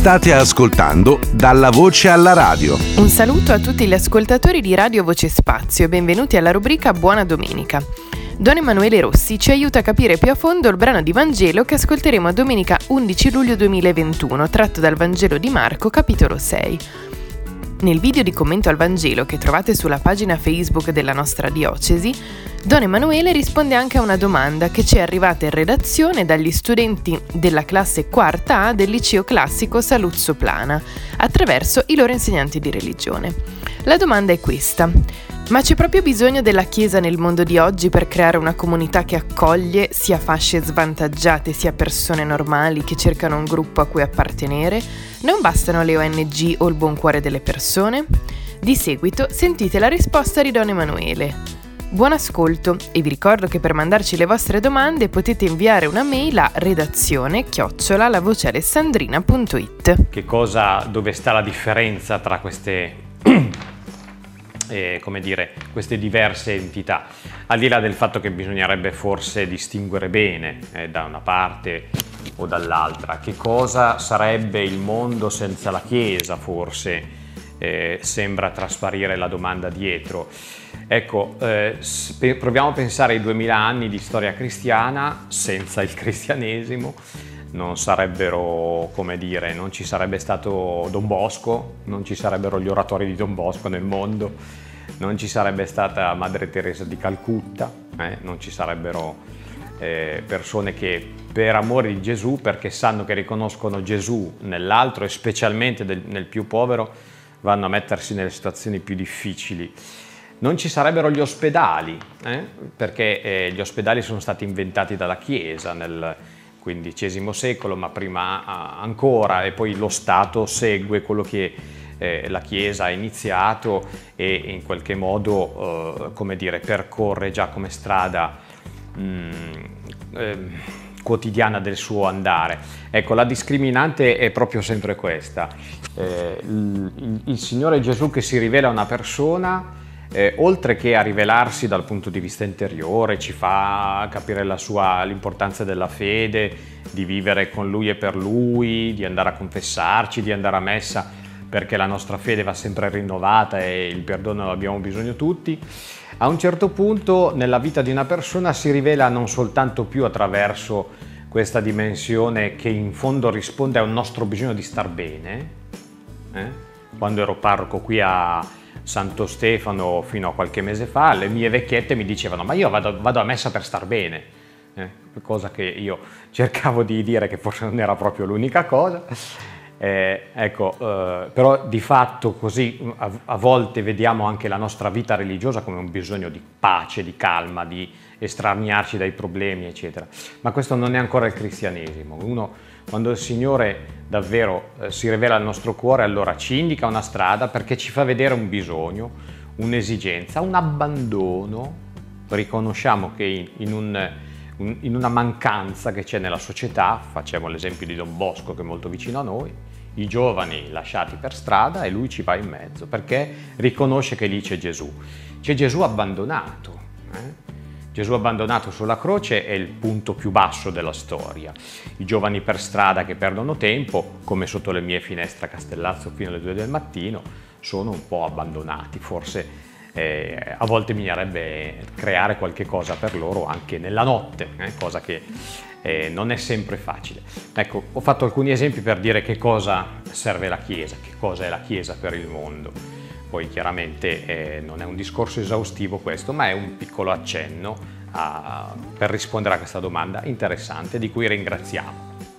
State ascoltando Dalla Voce alla Radio. Un saluto a tutti gli ascoltatori di Radio Voce Spazio e benvenuti alla rubrica Buona Domenica. Don Emanuele Rossi ci aiuta a capire più a fondo il brano di Vangelo che ascolteremo a domenica 11 luglio 2021, tratto dal Vangelo di Marco, capitolo 6. Nel video di commento al Vangelo che trovate sulla pagina Facebook della nostra diocesi, Don Emanuele risponde anche a una domanda che ci è arrivata in redazione dagli studenti della classe quarta A del liceo classico Saluzzo Plana, attraverso i loro insegnanti di religione. La domanda è questa. Ma c'è proprio bisogno della Chiesa nel mondo di oggi per creare una comunità che accoglie sia fasce svantaggiate sia persone normali che cercano un gruppo a cui appartenere? Non bastano le ONG o il buon cuore delle persone? Di seguito sentite la risposta di Don Emanuele. Buon ascolto e vi ricordo che per mandarci le vostre domande potete inviare una mail a redazione chiocciola Che cosa, dove sta la differenza tra queste eh, come dire, queste diverse entità, al di là del fatto che bisognerebbe forse distinguere bene eh, da una parte o dall'altra, che cosa sarebbe il mondo senza la Chiesa forse, eh, sembra trasparire la domanda dietro. Ecco, eh, proviamo a pensare ai duemila anni di storia cristiana senza il cristianesimo, non sarebbero, come dire, non ci sarebbe stato Don Bosco, non ci sarebbero gli oratori di Don Bosco nel mondo, non ci sarebbe stata Madre Teresa di Calcutta, eh, non ci sarebbero eh, persone che per amore di Gesù, perché sanno che riconoscono Gesù nell'altro e specialmente del, nel più povero, vanno a mettersi nelle situazioni più difficili. Non ci sarebbero gli ospedali, eh, perché eh, gli ospedali sono stati inventati dalla Chiesa nel XV secolo, ma prima ancora, e poi lo Stato segue quello che eh, la Chiesa ha iniziato e in qualche modo, eh, dire, percorre già come strada mh, mm, eh, quotidiana del suo andare. Ecco, la discriminante è proprio sempre questa. Eh, il, il Signore Gesù che si rivela a una persona eh, oltre che a rivelarsi dal punto di vista interiore, ci fa capire sua, l'importanza della fede, di vivere con Lui e per Lui, di andare a confessarci, di andare a messa, perché la nostra fede va sempre rinnovata e il perdono lo abbiamo bisogno tutti. A un certo punto nella vita di una persona si rivela non soltanto più attraverso questa dimensione che in fondo risponde a un nostro bisogno di star bene. Eh? Quando ero parroco qui a, Santo Stefano fino a qualche mese fa, le mie vecchiette mi dicevano ma io vado, vado a messa per star bene, eh, cosa che io cercavo di dire che forse non era proprio l'unica cosa. Eh, ecco, eh, però di fatto così a, a, volte vediamo anche la nostra vita religiosa come un bisogno di pace, di calma, di estraniarci dai problemi, eccetera. Ma questo non è ancora il cristianesimo. Uno, quando il Signore davvero eh, si rivela al nostro cuore, allora ci indica una strada perché ci fa vedere un bisogno, un'esigenza, un abbandono. Riconosciamo che in, in, un, in una mancanza che c'è nella società, facciamo l'esempio di Don Bosco che è molto vicino a noi, i giovani lasciati per strada e lui ci va in mezzo perché riconosce che lì c'è Gesù. C'è Gesù abbandonato. Eh? Gesù abbandonato sulla croce è il punto più basso della storia. I giovani per strada che perdono tempo, come sotto le mie finestre a Castellazzo fino alle 2 del mattino, sono un po' abbandonati. Forse eh, a volte bisognerebbe creare qualche cosa per loro anche nella notte, eh, cosa che eh, non è sempre facile. Ecco, ho fatto alcuni esempi per dire che cosa serve la Chiesa, che cosa è la Chiesa per il mondo. Poi chiaramente eh, non è un discorso esaustivo questo, ma è un piccolo accenno a, per rispondere a questa domanda interessante di cui ringraziamo.